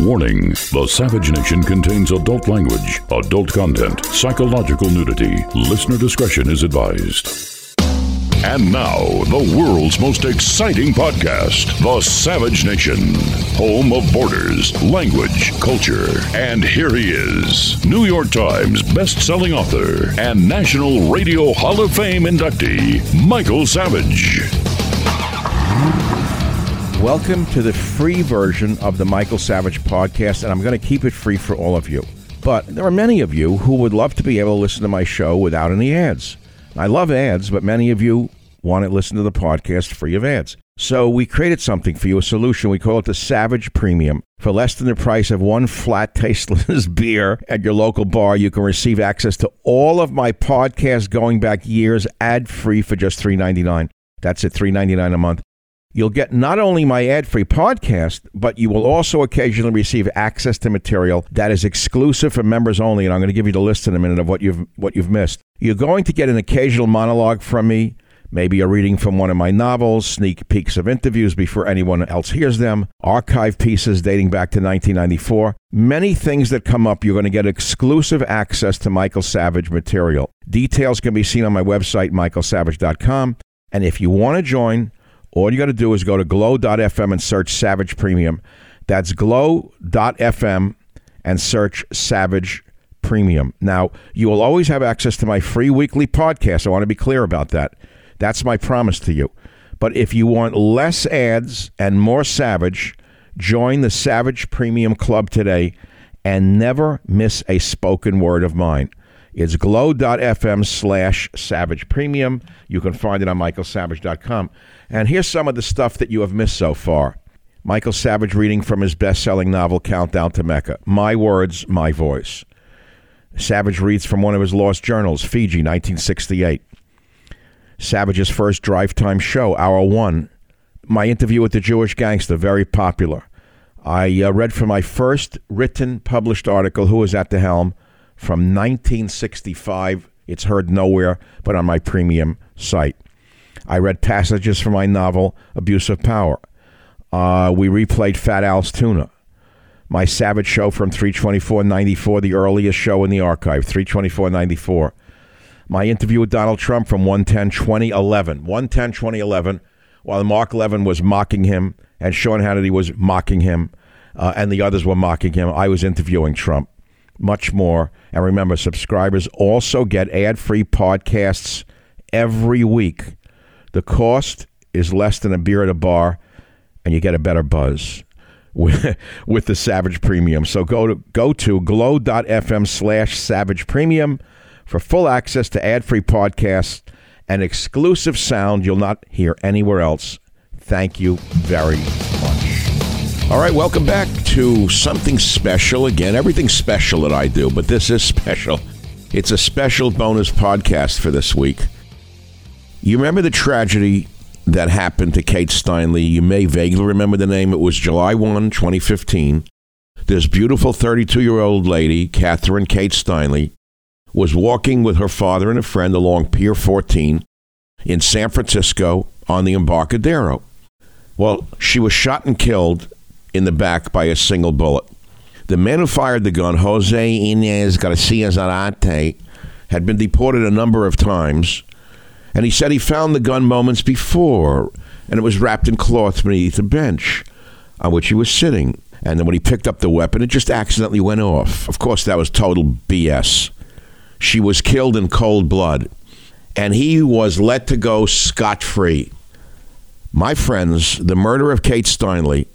Warning The Savage Nation contains adult language, adult content, psychological nudity. Listener discretion is advised. And now, the world's most exciting podcast, The Savage Nation, home of borders, language, culture. And here he is, New York Times best-selling author and National Radio Hall of Fame inductee, Michael Savage. Welcome to the free version of the Michael Savage podcast, and I'm going to keep it free for all of you. But there are many of you who would love to be able to listen to my show without any ads. I love ads, but many of you want to listen to the podcast free of ads. So we created something for you, a solution. We call it the Savage Premium. For less than the price of one flat, tasteless beer at your local bar, you can receive access to all of my podcasts going back years ad free for just $3.99. That's at $3.99 a month. You'll get not only my ad free podcast, but you will also occasionally receive access to material that is exclusive for members only. And I'm going to give you the list in a minute of what you've, what you've missed. You're going to get an occasional monologue from me, maybe a reading from one of my novels, sneak peeks of interviews before anyone else hears them, archive pieces dating back to 1994. Many things that come up, you're going to get exclusive access to Michael Savage material. Details can be seen on my website, michaelsavage.com. And if you want to join, all you got to do is go to glow.fm and search Savage Premium. That's glow.fm and search Savage Premium. Now, you will always have access to my free weekly podcast. I want to be clear about that. That's my promise to you. But if you want less ads and more Savage, join the Savage Premium Club today and never miss a spoken word of mine. It's glow.fm slash savage premium. You can find it on michaelsavage.com. And here's some of the stuff that you have missed so far. Michael Savage reading from his best selling novel, Countdown to Mecca. My words, my voice. Savage reads from one of his lost journals, Fiji, 1968. Savage's first drive time show, Hour One. My interview with the Jewish gangster, very popular. I uh, read from my first written published article, Who Was at the Helm, from 1965. It's heard nowhere but on my premium site. I read passages from my novel, Abuse of Power. Uh, we replayed Fat Al's Tuna. My Savage show from 324.94, the earliest show in the archive, 324.94. My interview with Donald Trump from 110.2011. 110.2011, while Mark Levin was mocking him and Sean Hannity was mocking him uh, and the others were mocking him, I was interviewing Trump. Much more. And remember, subscribers also get ad free podcasts every week. The cost is less than a beer at a bar, and you get a better buzz with, the Savage Premium. So go to go to glow.fm slash savage premium for full access to ad-free podcasts and exclusive sound you'll not hear anywhere else. Thank you very much. All right, welcome back to something special. Again, everything's special that I do, but this is special. It's a special bonus podcast for this week. You remember the tragedy that happened to Kate Steinle? You may vaguely remember the name. It was July 1, 2015. This beautiful 32 year old lady, Catherine Kate Steinle, was walking with her father and a friend along Pier 14 in San Francisco on the Embarcadero. Well, she was shot and killed in the back by a single bullet. The man who fired the gun, Jose Inez Garcia Zarate, had been deported a number of times, and he said he found the gun moments before, and it was wrapped in cloth beneath a bench on which he was sitting. And then when he picked up the weapon, it just accidentally went off. Of course, that was total BS. She was killed in cold blood, and he was let to go scot free. My friends, the murder of Kate Steinle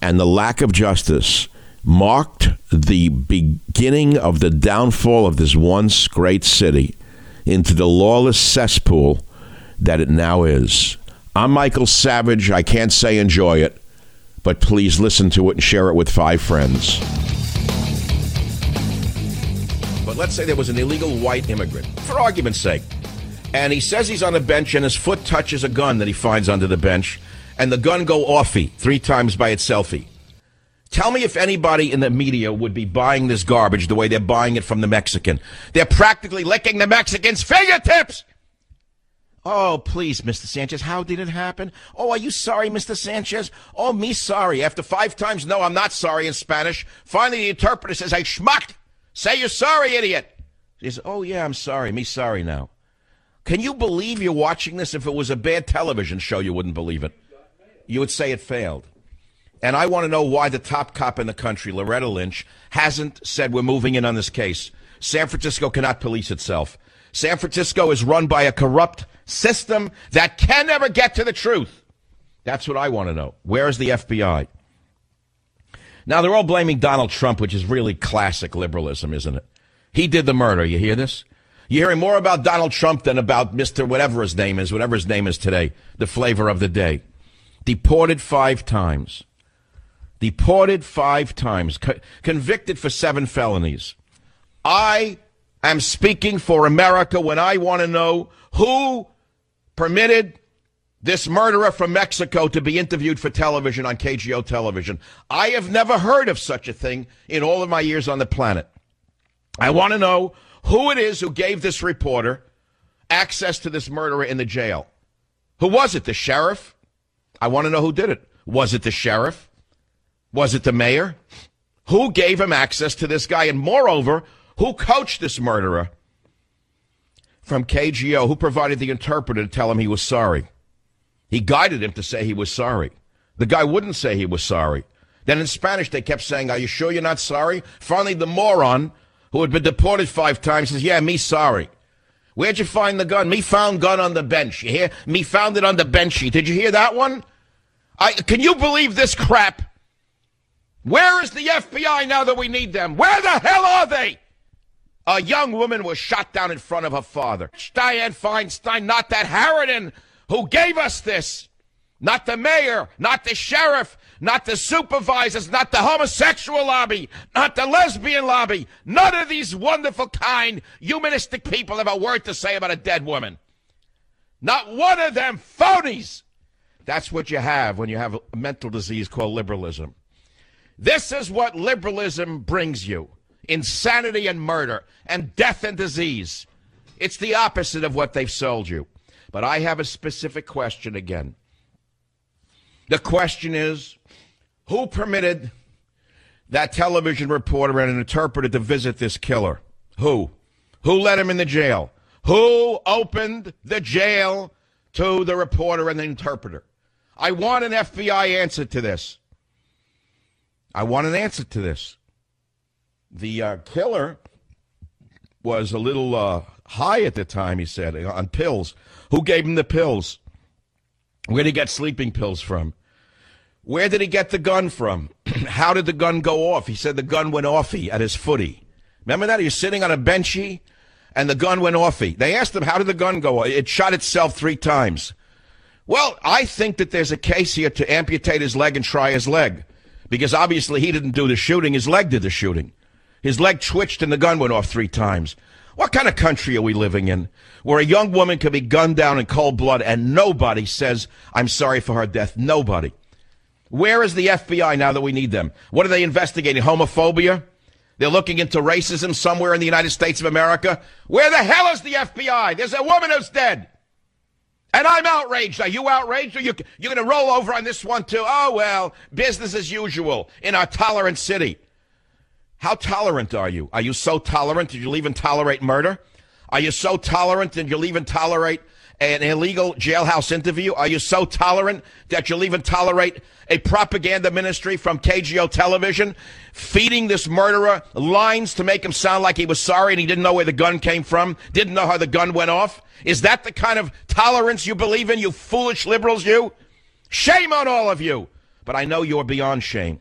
and the lack of justice marked the beginning of the downfall of this once great city into the lawless cesspool that it now is. I'm Michael Savage. I can't say enjoy it, but please listen to it and share it with five friends. But let's say there was an illegal white immigrant, for argument's sake, and he says he's on a bench and his foot touches a gun that he finds under the bench, and the gun go offy three times by itselfy. Tell me if anybody in the media would be buying this garbage the way they're buying it from the Mexican. They're practically licking the Mexican's fingertips. Oh, please, Mr. Sanchez, how did it happen? Oh, are you sorry, Mr. Sanchez? Oh, me sorry. After five times, no, I'm not sorry in Spanish. Finally, the interpreter says, Hey, schmuck, say you're sorry, idiot. He says, Oh, yeah, I'm sorry. Me sorry now. Can you believe you're watching this? If it was a bad television show, you wouldn't believe it. You would say it failed. And I want to know why the top cop in the country, Loretta Lynch, hasn't said we're moving in on this case. San Francisco cannot police itself. San Francisco is run by a corrupt system that can never get to the truth. That's what I want to know. Where is the FBI? Now, they're all blaming Donald Trump, which is really classic liberalism, isn't it? He did the murder. You hear this? You're hearing more about Donald Trump than about Mr. whatever his name is, whatever his name is today, the flavor of the day. Deported five times. Deported five times. Co- convicted for seven felonies. I am speaking for America when I want to know who permitted this murderer from Mexico to be interviewed for television on KGO television. I have never heard of such a thing in all of my years on the planet. I want to know who it is who gave this reporter access to this murderer in the jail. Who was it? The sheriff? I want to know who did it. Was it the sheriff? Was it the mayor? Who gave him access to this guy? And moreover, who coached this murderer from KGO? Who provided the interpreter to tell him he was sorry? He guided him to say he was sorry. The guy wouldn't say he was sorry. Then in Spanish, they kept saying, Are you sure you're not sorry? Finally, the moron who had been deported five times says, Yeah, me sorry. Where'd you find the gun? Me found gun on the bench. You hear? Me found it on the benchy. Did you hear that one? I, can you believe this crap? Where is the FBI now that we need them? Where the hell are they? A young woman was shot down in front of her father. Dianne Feinstein, not that Harridan who gave us this. Not the mayor, not the sheriff, not the supervisors, not the homosexual lobby, not the lesbian lobby. None of these wonderful, kind, humanistic people have a word to say about a dead woman. Not one of them phonies. That's what you have when you have a mental disease called liberalism. This is what liberalism brings you insanity and murder and death and disease. It's the opposite of what they've sold you. But I have a specific question again. The question is who permitted that television reporter and an interpreter to visit this killer? Who? Who let him in the jail? Who opened the jail to the reporter and the interpreter? I want an FBI answer to this. I want an answer to this. The uh, killer was a little uh, high at the time, he said, on pills. Who gave him the pills? Where did he get sleeping pills from? Where did he get the gun from? How did the gun go off? He said the gun went offy at his footy. Remember that? He was sitting on a benchy and the gun went offy. They asked him, how did the gun go? It shot itself three times. Well, I think that there's a case here to amputate his leg and try his leg because obviously he didn't do the shooting. His leg did the shooting. His leg twitched and the gun went off three times. What kind of country are we living in where a young woman can be gunned down in cold blood and nobody says, I'm sorry for her death? Nobody. Where is the FBI now that we need them? What are they investigating? Homophobia? They're looking into racism somewhere in the United States of America. Where the hell is the FBI? There's a woman who's dead. And I'm outraged. Are you outraged? Are you, you're going to roll over on this one too? Oh, well, business as usual in our tolerant city. How tolerant are you? Are you so tolerant that you'll even tolerate murder? Are you so tolerant that you'll even tolerate an illegal jailhouse interview? Are you so tolerant that you'll even tolerate a propaganda ministry from KGO television feeding this murderer lines to make him sound like he was sorry and he didn't know where the gun came from, didn't know how the gun went off? Is that the kind of tolerance you believe in, you foolish liberals, you? Shame on all of you. But I know you're beyond shame.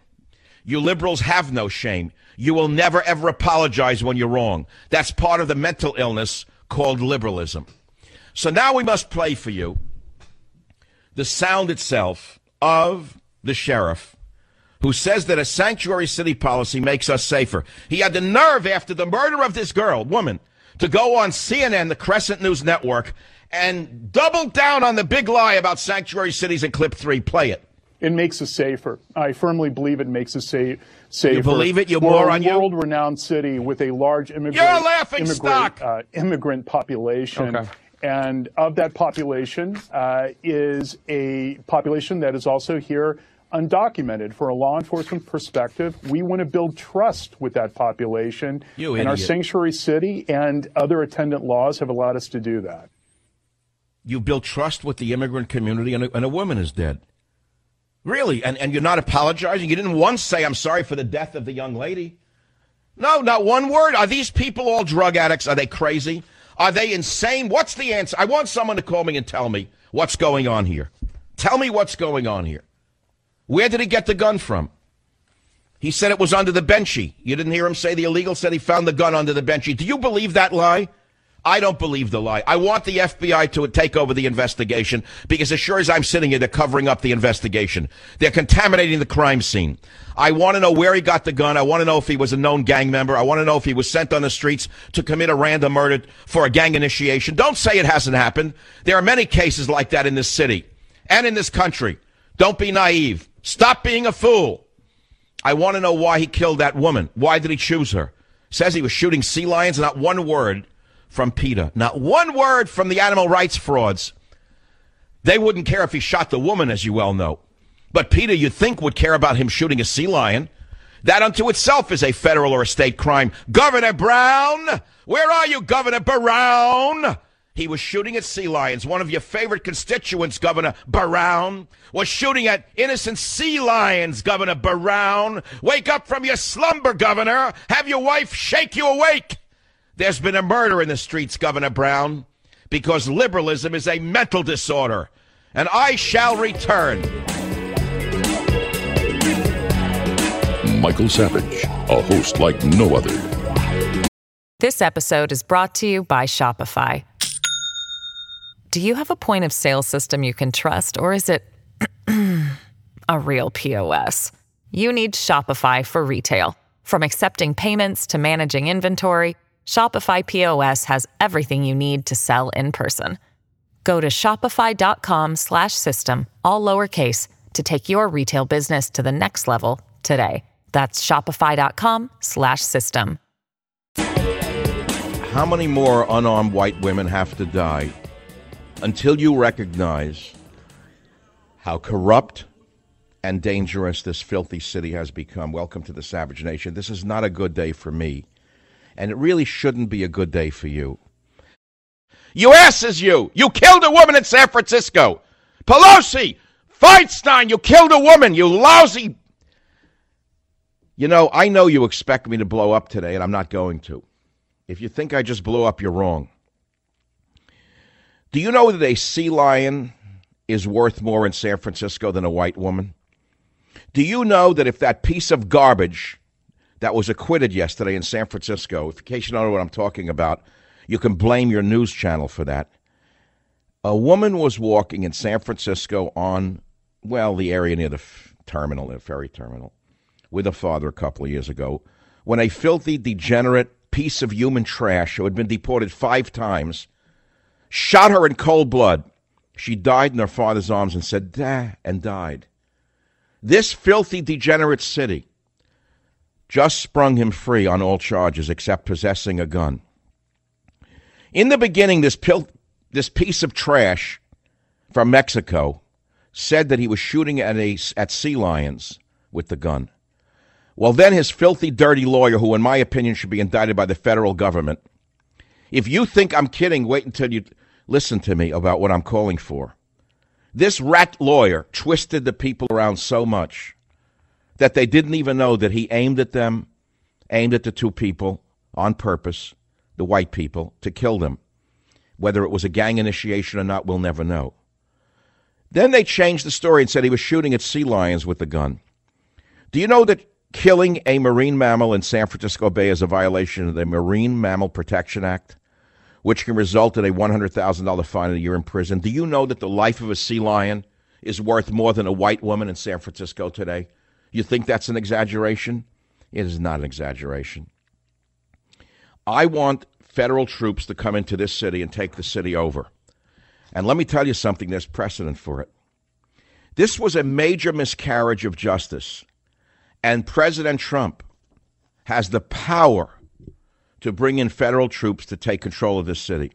You liberals have no shame. You will never, ever apologize when you're wrong. That's part of the mental illness called liberalism. So now we must play for you the sound itself of the sheriff who says that a sanctuary city policy makes us safer. He had the nerve after the murder of this girl, woman, to go on CNN, the Crescent News Network, and double down on the big lie about sanctuary cities in clip three. Play it. It makes us safer. I firmly believe it makes us sa- safer. You believe it? You We're moron, a you? world-renowned city with a large immigrant, You're a laughing immigrant, stock. Uh, immigrant population. Okay. And of that population uh, is a population that is also here undocumented. For a law enforcement perspective, we want to build trust with that population. You and our sanctuary city and other attendant laws have allowed us to do that. You built trust with the immigrant community, and a, and a woman is dead. Really? And, and you're not apologizing? You didn't once say, I'm sorry for the death of the young lady? No, not one word. Are these people all drug addicts? Are they crazy? Are they insane? What's the answer? I want someone to call me and tell me what's going on here. Tell me what's going on here. Where did he get the gun from? He said it was under the benchy. You didn't hear him say the illegal said he found the gun under the benchy. Do you believe that lie? I don't believe the lie. I want the FBI to take over the investigation because as sure as I'm sitting here, they're covering up the investigation. They're contaminating the crime scene. I want to know where he got the gun. I want to know if he was a known gang member. I want to know if he was sent on the streets to commit a random murder for a gang initiation. Don't say it hasn't happened. There are many cases like that in this city and in this country. Don't be naive. Stop being a fool. I want to know why he killed that woman. Why did he choose her? Says he was shooting sea lions. Not one word from PETA. Not one word from the animal rights frauds. They wouldn't care if he shot the woman, as you well know. But PETA, you'd think, would care about him shooting a sea lion. That unto itself is a federal or a state crime. Governor Brown! Where are you, Governor Brown? He was shooting at sea lions. One of your favorite constituents, Governor Brown, was shooting at innocent sea lions, Governor Brown. Wake up from your slumber, Governor. Have your wife shake you awake. There's been a murder in the streets, Governor Brown, because liberalism is a mental disorder. And I shall return. Michael Savage, a host like no other. This episode is brought to you by Shopify. Do you have a point of sale system you can trust, or is it a real POS? You need Shopify for retail. From accepting payments to managing inventory, Shopify POS has everything you need to sell in person. Go to shopify.com slash system, all lowercase, to take your retail business to the next level today. That's shopify.com slash system. How many more unarmed white women have to die until you recognize how corrupt and dangerous this filthy city has become? Welcome to the Savage Nation. This is not a good day for me, and it really shouldn't be a good day for you. You asses, you! You killed a woman in San Francisco! Pelosi! Feinstein, you killed a woman, you lousy. You know, I know you expect me to blow up today, and I'm not going to. If you think I just blew up, you're wrong. Do you know that a sea lion is worth more in San Francisco than a white woman? Do you know that if that piece of garbage that was acquitted yesterday in San Francisco, in case you don't know what I'm talking about, you can blame your news channel for that. A woman was walking in San Francisco on, well, the area near the terminal, the ferry terminal, with a father a couple of years ago, when a filthy, degenerate piece of human trash who had been deported five times shot her in cold blood. She died in her father's arms and said, "Dah," and died. This filthy, degenerate city just sprung him free on all charges except possessing a gun. In the beginning, this, pil- this piece of trash from Mexico said that he was shooting at, a, at sea lions with the gun. Well, then his filthy, dirty lawyer, who in my opinion should be indicted by the federal government, if you think I'm kidding, wait until you listen to me about what I'm calling for. This rat lawyer twisted the people around so much that they didn't even know that he aimed at them, aimed at the two people on purpose, the white people, to kill them. Whether it was a gang initiation or not, we'll never know. Then they changed the story and said he was shooting at sea lions with a gun. Do you know that killing a marine mammal in San Francisco Bay is a violation of the Marine Mammal Protection Act? which can result in a $100,000 fine and a year in prison. Do you know that the life of a sea lion is worth more than a white woman in San Francisco today? You think that's an exaggeration? It is not an exaggeration. I want federal troops to come into this city and take the city over. And let me tell you something, there's precedent for it. This was a major miscarriage of justice. And President Trump has the power to bring in federal troops to take control of this city.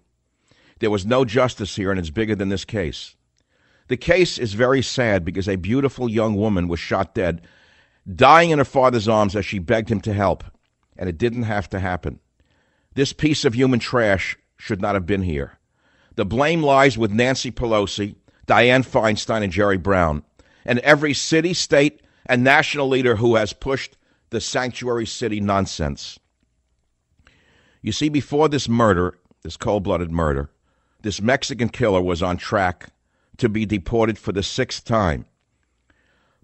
There was no justice here, and it's bigger than this case. The case is very sad because a beautiful young woman was shot dead, dying in her father's arms as she begged him to help, and it didn't have to happen. This piece of human trash should not have been here. The blame lies with Nancy Pelosi, Dianne Feinstein, and Jerry Brown, and every city, state, and national leader who has pushed the sanctuary city nonsense. You see, before this murder, this cold blooded murder, this Mexican killer was on track to be deported for the sixth time.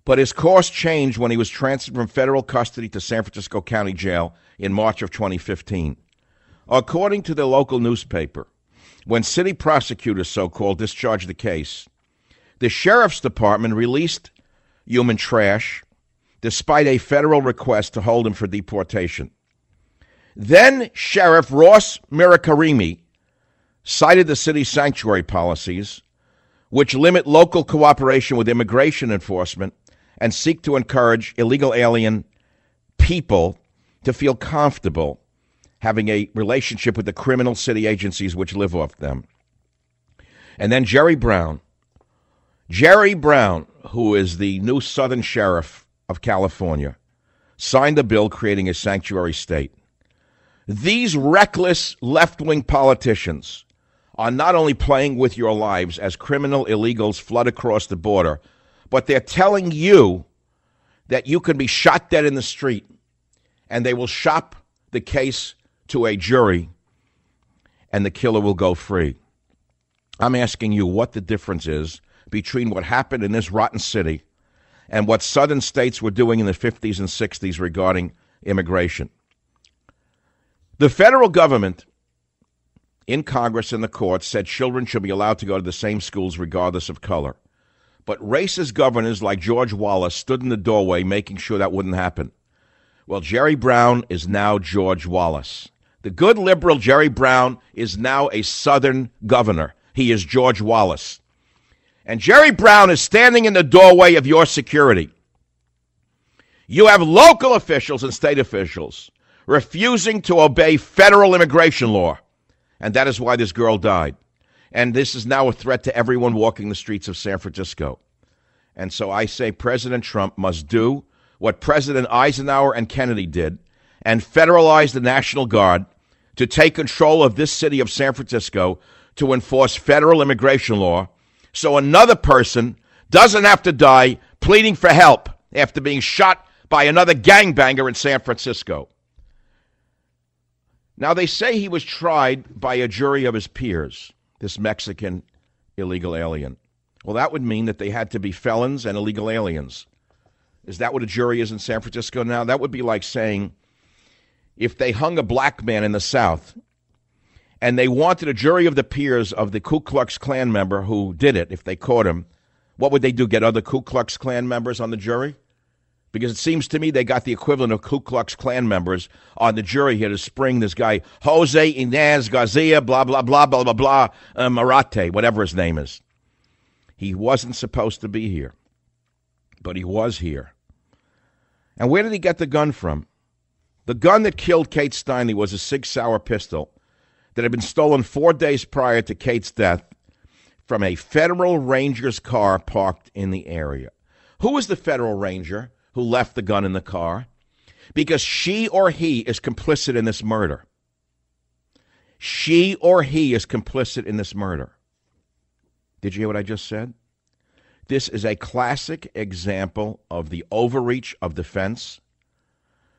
But his course changed when he was transferred from federal custody to San Francisco County Jail in March of 2015. According to the local newspaper, when city prosecutors, so called, discharged the case, the sheriff's department released human trash despite a federal request to hold him for deportation. Then Sheriff Ross Mirkarimi cited the city's sanctuary policies, which limit local cooperation with immigration enforcement and seek to encourage illegal alien people to feel comfortable having a relationship with the criminal city agencies which live off them. And then Jerry Brown. Jerry Brown, who is the new Southern Sheriff of California, signed a bill creating a sanctuary state. These reckless left wing politicians are not only playing with your lives as criminal illegals flood across the border, but they're telling you that you can be shot dead in the street and they will shop the case to a jury and the killer will go free. I'm asking you what the difference is between what happened in this rotten city and what southern states were doing in the 50s and 60s regarding immigration. The federal government in Congress and the courts said children should be allowed to go to the same schools regardless of color. But racist governors like George Wallace stood in the doorway making sure that wouldn't happen. Well, Jerry Brown is now George Wallace. The good liberal Jerry Brown is now a Southern governor. He is George Wallace. And Jerry Brown is standing in the doorway of your security. You have local officials and state officials refusing to obey federal immigration law. And that is why this girl died. And this is now a threat to everyone walking the streets of San Francisco. And so I say President Trump must do what President Eisenhower and Kennedy did and federalize the National Guard to take control of this city of San Francisco to enforce federal immigration law so another person doesn't have to die pleading for help after being shot by another gangbanger in San Francisco. Now, they say he was tried by a jury of his peers, this Mexican illegal alien. Well, that would mean that they had to be felons and illegal aliens. Is that what a jury is in San Francisco now? That would be like saying if they hung a black man in the South and they wanted a jury of the peers of the Ku Klux Klan member who did it, if they caught him, what would they do? Get other Ku Klux Klan members on the jury? Because it seems to me they got the equivalent of Ku Klux Klan members on the jury here to spring this guy, Jose Inez Garcia, blah, blah, blah, blah, blah, blah, uh, Marate, whatever his name is. He wasn't supposed to be here, but he was here. And where did he get the gun from? The gun that killed Kate Steinle was a Sig Sauer pistol that had been stolen four days prior to Kate's death from a Federal Ranger's car parked in the area. Who was the Federal Ranger? Who left the gun in the car because she or he is complicit in this murder. She or he is complicit in this murder. Did you hear what I just said? This is a classic example of the overreach of defense.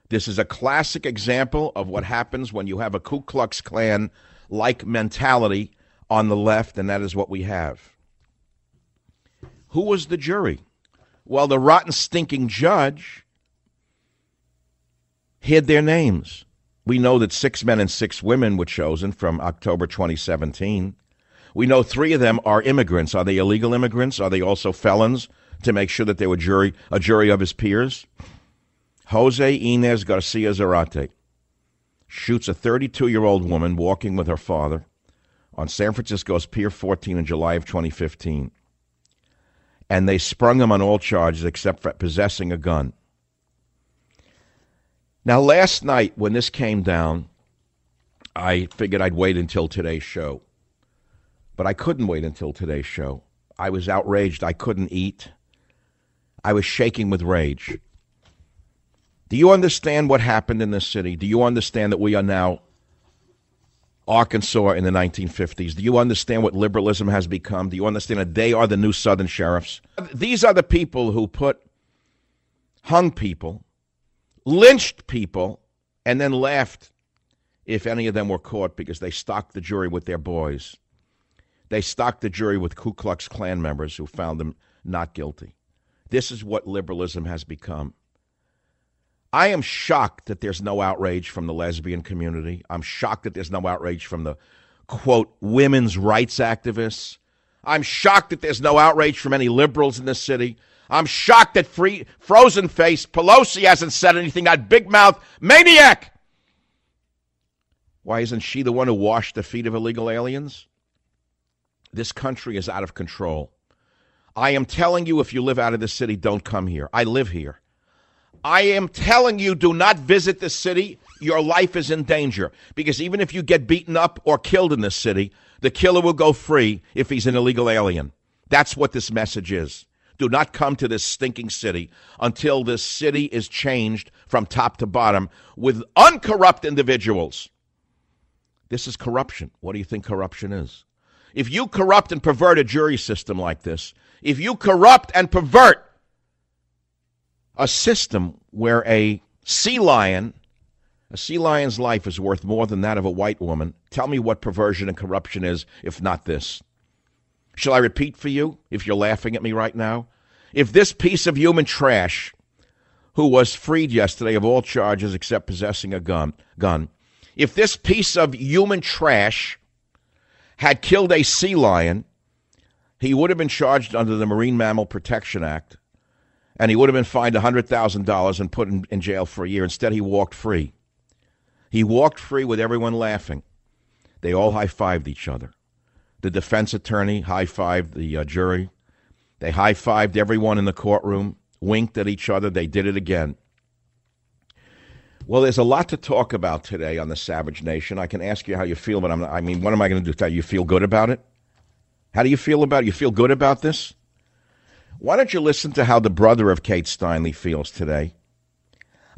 This is a classic example of what happens when you have a Ku Klux Klan like mentality on the left, and that is what we have. Who was the jury? Well, the rotten, stinking judge hid their names. We know that six men and six women were chosen from October 2017. We know three of them are immigrants. Are they illegal immigrants? Are they also felons to make sure that they were jury, a jury of his peers? Jose Inez Garcia Zarate shoots a 32 year old woman walking with her father on San Francisco's Pier 14 in July of 2015. And they sprung him on all charges except for possessing a gun. Now, last night when this came down, I figured I'd wait until today's show. But I couldn't wait until today's show. I was outraged. I couldn't eat. I was shaking with rage. Do you understand what happened in this city? Do you understand that we are now Arkansas in the 1950s? Do you understand what liberalism has become? Do you understand that they are the new Southern sheriffs? These are the people who put hung people lynched people, and then laughed if any of them were caught because they stocked the jury with their boys. They stocked the jury with Ku Klux Klan members who found them not guilty. This is what liberalism has become. I am shocked that there's no outrage from the lesbian community. I'm shocked that there's no outrage from the quote women's rights activists. I'm shocked that there's no outrage from any liberals in this city. I'm shocked that free, frozen face Pelosi hasn't said anything. That big mouth maniac. Why isn't she the one who washed the feet of illegal aliens? This country is out of control. I am telling you, if you live out of this city, don't come here. I live here. I am telling you, do not visit this city. Your life is in danger. Because even if you get beaten up or killed in this city, the killer will go free if he's an illegal alien. That's what this message is. Do not come to this stinking city until this city is changed from top to bottom with uncorrupt individuals. This is corruption. What do you think corruption is? If you corrupt and pervert a jury system like this, if you corrupt and pervert a system where a sea lion, a sea lion's life is worth more than that of a white woman, tell me what perversion and corruption is, if not this. Shall I repeat for you if you're laughing at me right now? If this piece of human trash, who was freed yesterday of all charges except possessing a gun, gun, if this piece of human trash had killed a sea lion, he would have been charged under the Marine Mammal Protection Act, and he would have been fined $100,000 and put in, in jail for a year. Instead, he walked free. He walked free with everyone laughing. They all high fived each other. The defense attorney high fived the uh, jury. They high fived everyone in the courtroom, winked at each other. They did it again. Well, there's a lot to talk about today on the Savage Nation. I can ask you how you feel, but I'm, I mean, what am I going to do? You, you feel good about it? How do you feel about it? You feel good about this? Why don't you listen to how the brother of Kate Steinle feels today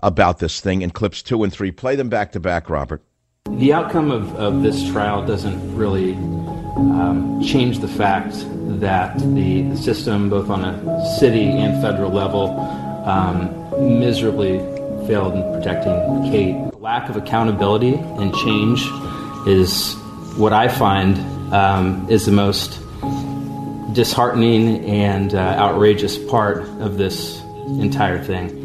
about this thing in clips two and three? Play them back to back, Robert. The outcome of, of this trial doesn't really um, change the fact that the system, both on a city and federal level, um, miserably failed in protecting Kate. Lack of accountability and change is what I find um, is the most disheartening and uh, outrageous part of this entire thing.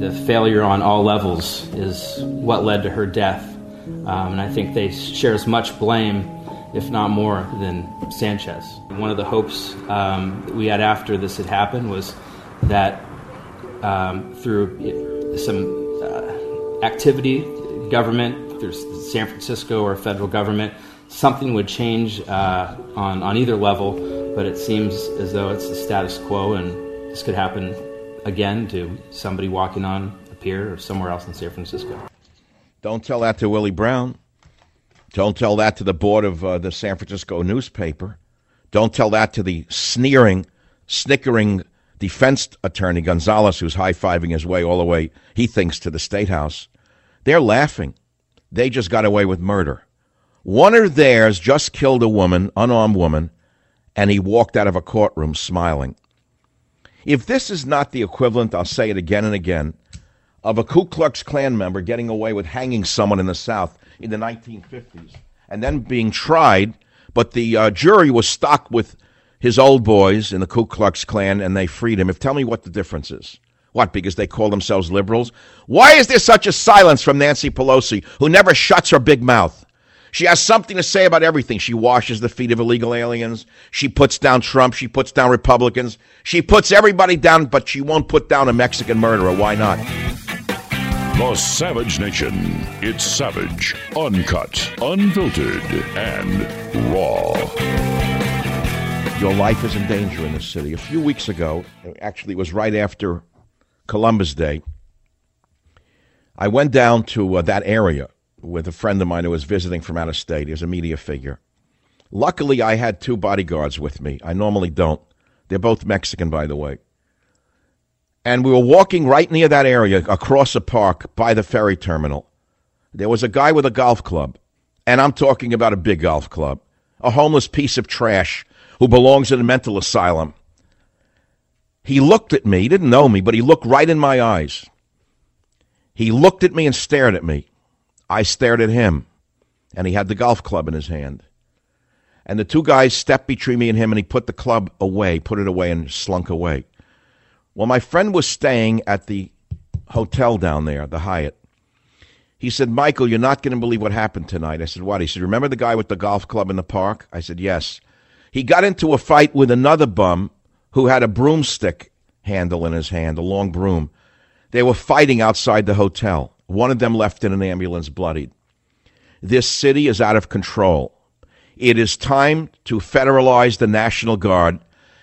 The failure on all levels is what led to her death. Um, and I think they share as much blame if not more, than Sanchez. One of the hopes um, we had after this had happened was that um, through some uh, activity, government, through San Francisco or federal government, something would change uh, on, on either level, but it seems as though it's the status quo, and this could happen again to somebody walking on a pier or somewhere else in San Francisco. Don't tell that to Willie Brown. Don't tell that to the board of uh, the San Francisco newspaper. Don't tell that to the sneering, snickering defense attorney Gonzalez, who's high fiving his way all the way, he thinks, to the State House. They're laughing. They just got away with murder. One of theirs just killed a woman, unarmed woman, and he walked out of a courtroom smiling. If this is not the equivalent, I'll say it again and again, of a Ku Klux Klan member getting away with hanging someone in the South, in the 1950s and then being tried, but the uh, jury was stocked with his old boys in the Ku Klux Klan and they freed him. If tell me what the difference is. What, because they call themselves liberals? Why is there such a silence from Nancy Pelosi, who never shuts her big mouth? She has something to say about everything. She washes the feet of illegal aliens. She puts down Trump. She puts down Republicans. She puts everybody down, but she won't put down a Mexican murderer. Why not? The Savage Nation. It's savage, uncut, unfiltered, and raw. Your life is in danger in this city. A few weeks ago, actually, it was right after Columbus Day, I went down to uh, that area with a friend of mine who was visiting from out of state. He was a media figure. Luckily, I had two bodyguards with me. I normally don't. They're both Mexican, by the way. And we were walking right near that area across a park by the ferry terminal. There was a guy with a golf club, and I'm talking about a big golf club, a homeless piece of trash who belongs in a mental asylum. He looked at me. He didn't know me, but he looked right in my eyes. He looked at me and stared at me. I stared at him, and he had the golf club in his hand. And the two guys stepped between me and him, and he put the club away, put it away, and slunk away. Well, my friend was staying at the hotel down there, the Hyatt. He said, Michael, you're not going to believe what happened tonight. I said, What? He said, Remember the guy with the golf club in the park? I said, Yes. He got into a fight with another bum who had a broomstick handle in his hand, a long broom. They were fighting outside the hotel. One of them left in an ambulance bloodied. This city is out of control. It is time to federalize the National Guard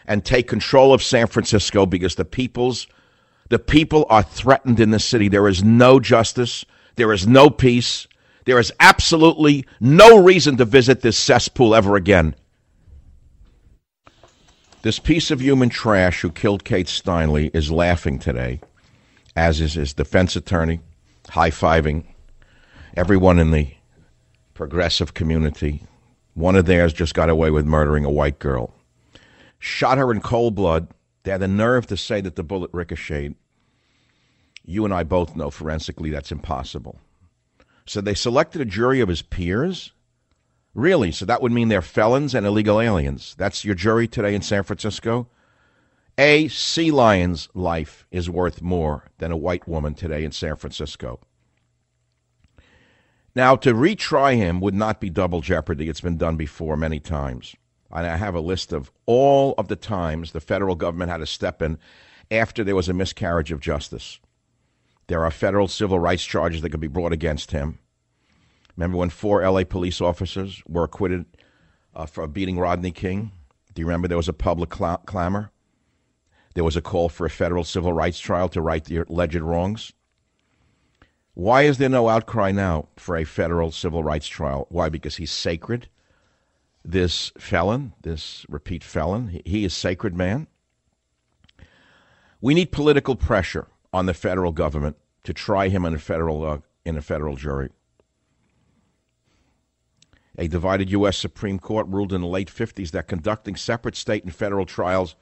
and take control of San Francisco because the people's the people are threatened in the city. There is no justice. There is no peace. There is absolutely no reason to visit this cesspool ever again. This piece of human trash who killed Kate Steinle is laughing today, as is his defense attorney, high fiving everyone in the progressive community. One of theirs just got away with murdering a white girl. Shot her in cold blood. They had the nerve to say that the bullet ricocheted. You and I both know forensically that's impossible. So they selected a jury of his peers? Really? So that would mean they're felons and illegal aliens. That's your jury today in San Francisco? A sea lion's life is worth more than a white woman today in San Francisco. Now, to retry him would not be double jeopardy. It's been done before many times. And I have a list of all of the times the federal government had to step in after there was a miscarriage of justice. There are federal civil rights charges that could be brought against him. Remember when four LA police officers were acquitted uh, for beating Rodney King? Do you remember there was a public cl- clamor? There was a call for a federal civil rights trial to right the alleged wrongs. Why is there no outcry now for a federal civil rights trial? Why? Because he's sacred. This felon, this repeat felon, he is sacred man. We need political pressure on the federal government to try him in a federal uh, in a federal jury. A divided U.S. Supreme Court ruled in the late 50s that conducting separate state and federal trials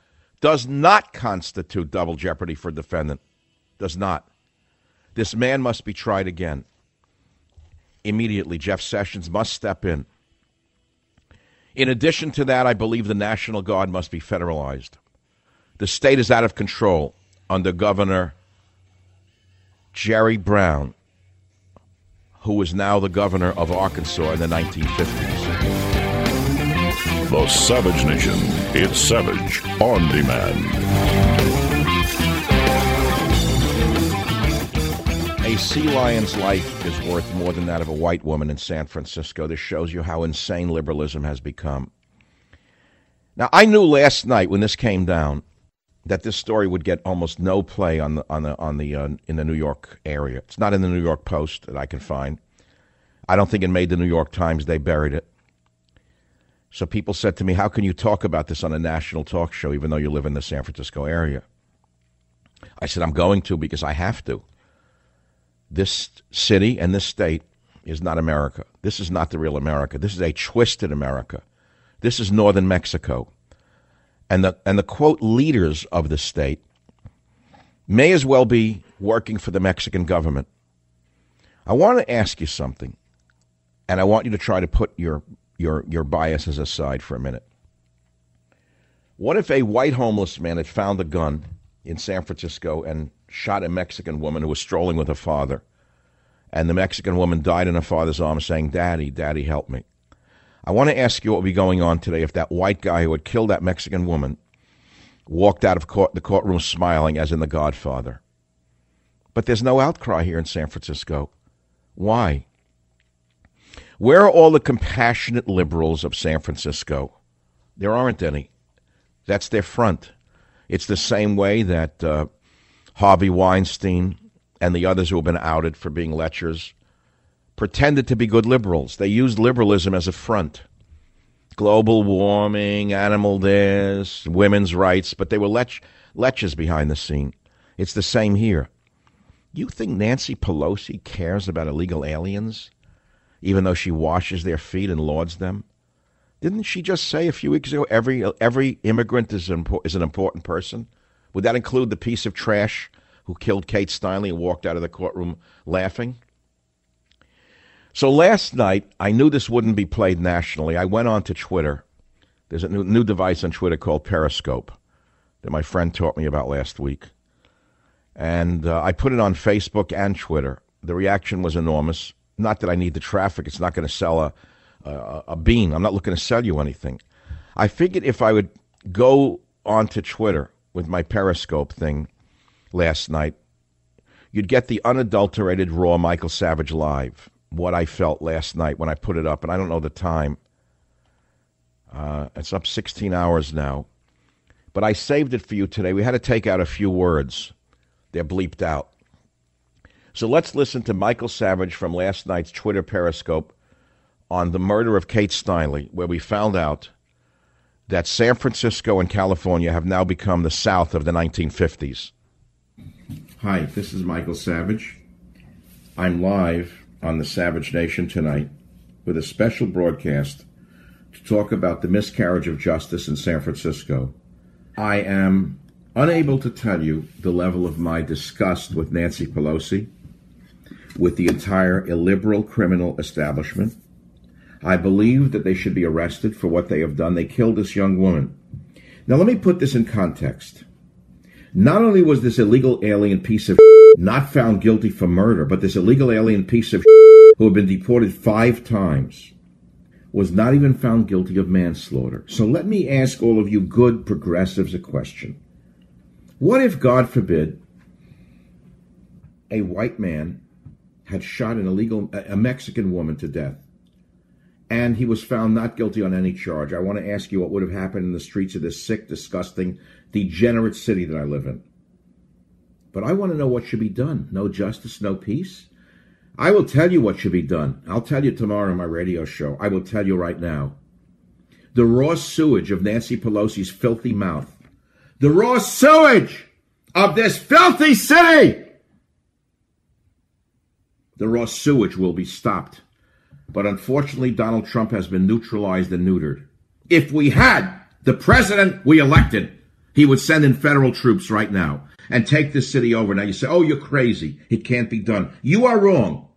does not constitute double jeopardy for defendant. Does not. This man must be tried again. Immediately, Jeff Sessions must step in. In addition to that, I believe the National Guard must be federalized. The state is out of control under Governor Jerry Brown, who is now the governor of Arkansas in the 1950s. The Savage Nation. It's Savage on demand. A sea lion's life is worth more than that of a white woman in San Francisco. This shows you how insane liberalism has become. Now, I knew last night when this came down that this story would get almost no play on the on the on the uh, in the New York area. It's not in the New York Post that I can find. I don't think it made the New York Times. They buried it. So people said to me, How can you talk about this on a national talk show, even though you live in the San Francisco area? I said, I'm going to because I have to. This city and this state is not America. This is not the real America. This is a twisted America. This is northern Mexico. And the, and the quote leaders of the state may as well be working for the Mexican government. I want to ask you something, and I want you to try to put your your, your biases aside for a minute. What if a white homeless man had found a gun in San Francisco and shot a Mexican woman who was strolling with her father. And the Mexican woman died in her father's arms saying, Daddy, Daddy, help me. I want to ask you what would be going on today if that white guy who had killed that Mexican woman walked out of court, the courtroom smiling as in The Godfather. But there's no outcry here in San Francisco. Why? Where are all the compassionate liberals of San Francisco? There aren't any. That's their front. It's the same way that uh, Harvey Weinstein and the others who have been outed for being lechers pretended to be good liberals. They used liberalism as a front. Global warming, animal this, women's rights, but they were lech- lechers behind the scene. It's the same here. You think Nancy Pelosi cares about illegal aliens, even though she washes their feet and lauds them? Didn't she just say a few weeks ago every every immigrant is an, is an important person? Would that include the piece of trash who killed Kate Steinle and walked out of the courtroom laughing? So last night, I knew this wouldn't be played nationally. I went on to Twitter. There's a new, new device on Twitter called Periscope that my friend taught me about last week. And uh, I put it on Facebook and Twitter. The reaction was enormous. Not that I need the traffic, it's not going to sell a, a, a bean. I'm not looking to sell you anything. I figured if I would go onto Twitter with my Periscope thing last night, you'd get the unadulterated, raw Michael Savage live. What I felt last night when I put it up, and I don't know the time. Uh, it's up 16 hours now. But I saved it for you today. We had to take out a few words. They're bleeped out. So let's listen to Michael Savage from last night's Twitter Periscope on the murder of Kate Steinle, where we found out that San Francisco and California have now become the South of the 1950s. Hi, this is Michael Savage. I'm live on the Savage Nation tonight with a special broadcast to talk about the miscarriage of justice in San Francisco. I am unable to tell you the level of my disgust with Nancy Pelosi, with the entire illiberal criminal establishment. I believe that they should be arrested for what they have done. They killed this young woman. Now, let me put this in context. Not only was this illegal alien piece of not found guilty for murder, but this illegal alien piece of who had been deported five times was not even found guilty of manslaughter. So let me ask all of you good progressives a question. What if, God forbid, a white man had shot an illegal, a Mexican woman to death, and he was found not guilty on any charge? I want to ask you what would have happened in the streets of this sick, disgusting, degenerate city that I live in. But I want to know what should be done. No justice, no peace. I will tell you what should be done. I'll tell you tomorrow on my radio show. I will tell you right now. The raw sewage of Nancy Pelosi's filthy mouth. The raw sewage of this filthy city. The raw sewage will be stopped. But unfortunately, Donald Trump has been neutralized and neutered. If we had the president we elected, he would send in federal troops right now and take this city over. Now you say, oh, you're crazy. It can't be done. You are wrong.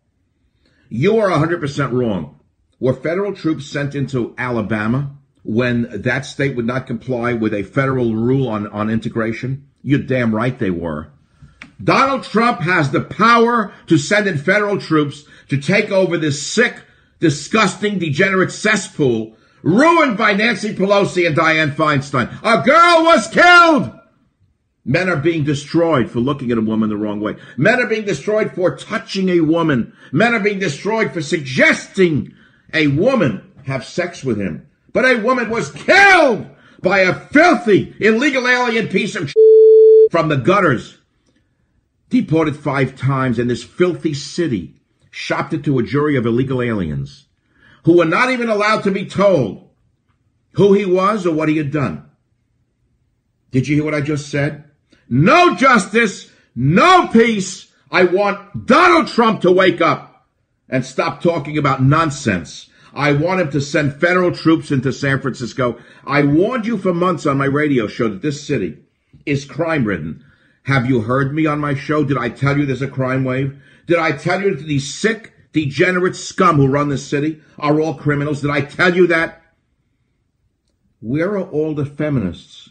You are 100% wrong. Were federal troops sent into Alabama when that state would not comply with a federal rule on, on integration? You're damn right they were. Donald Trump has the power to send in federal troops to take over this sick, disgusting, degenerate cesspool ruined by Nancy Pelosi and Dianne Feinstein. A girl was killed! Men are being destroyed for looking at a woman the wrong way. Men are being destroyed for touching a woman. Men are being destroyed for suggesting a woman have sex with him. But a woman was killed by a filthy, illegal alien piece of from the gutters. Deported five times in this filthy city. Shopped it to a jury of illegal aliens who were not even allowed to be told who he was or what he had done. Did you hear what I just said? no justice, no peace. I want Donald Trump to wake up and stop talking about nonsense. I want him to send federal troops into San Francisco. I warned you for months on my radio show that this city is crime ridden. Have you heard me on my show? Did I tell you there's a crime wave? Did I tell you that these sick, degenerate scum who run this city are all criminals? Did I tell you that? Where are all the feminists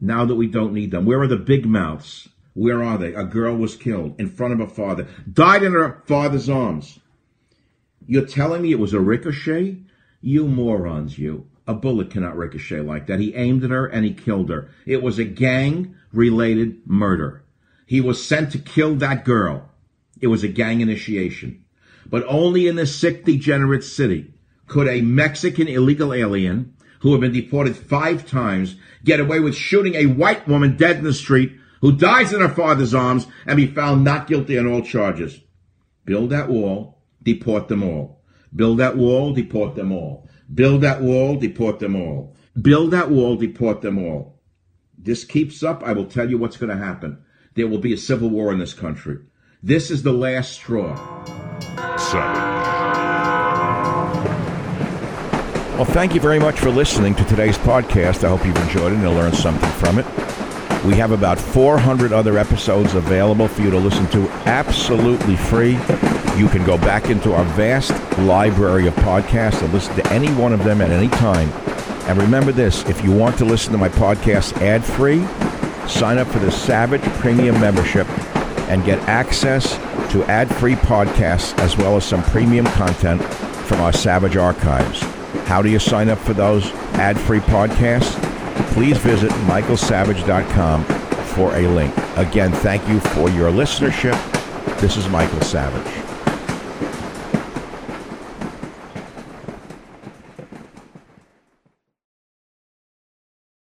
now that we don't need them? Where are the big mouths? Where are they? A girl was killed in front of her father, died in her father's arms. You're telling me it was a ricochet? You morons, you. A bullet cannot ricochet like that. He aimed at her and he killed her. It was a gang related murder. He was sent to kill that girl. It was a gang initiation. But only in this sick, degenerate city could a Mexican illegal alien who had been deported five times get away with shooting a white woman dead in the street who dies in her father's arms and be found not guilty on all charges. Build that wall, deport them all. Build that wall, deport them all. Build that wall, deport them all. Build that wall, deport them all. This keeps up, I will tell you what's going to happen. There will be a civil war in this country. This is the last straw. Savage. Well, thank you very much for listening to today's podcast. I hope you've enjoyed it and learned something from it. We have about 400 other episodes available for you to listen to absolutely free. You can go back into our vast library of podcasts and listen to any one of them at any time. And remember this if you want to listen to my podcast ad free, sign up for the Savage Premium membership and get access to ad free podcasts as well as some premium content from our Savage archives. How do you sign up for those ad free podcasts? Please visit michaelsavage.com for a link. Again, thank you for your listenership. This is Michael Savage.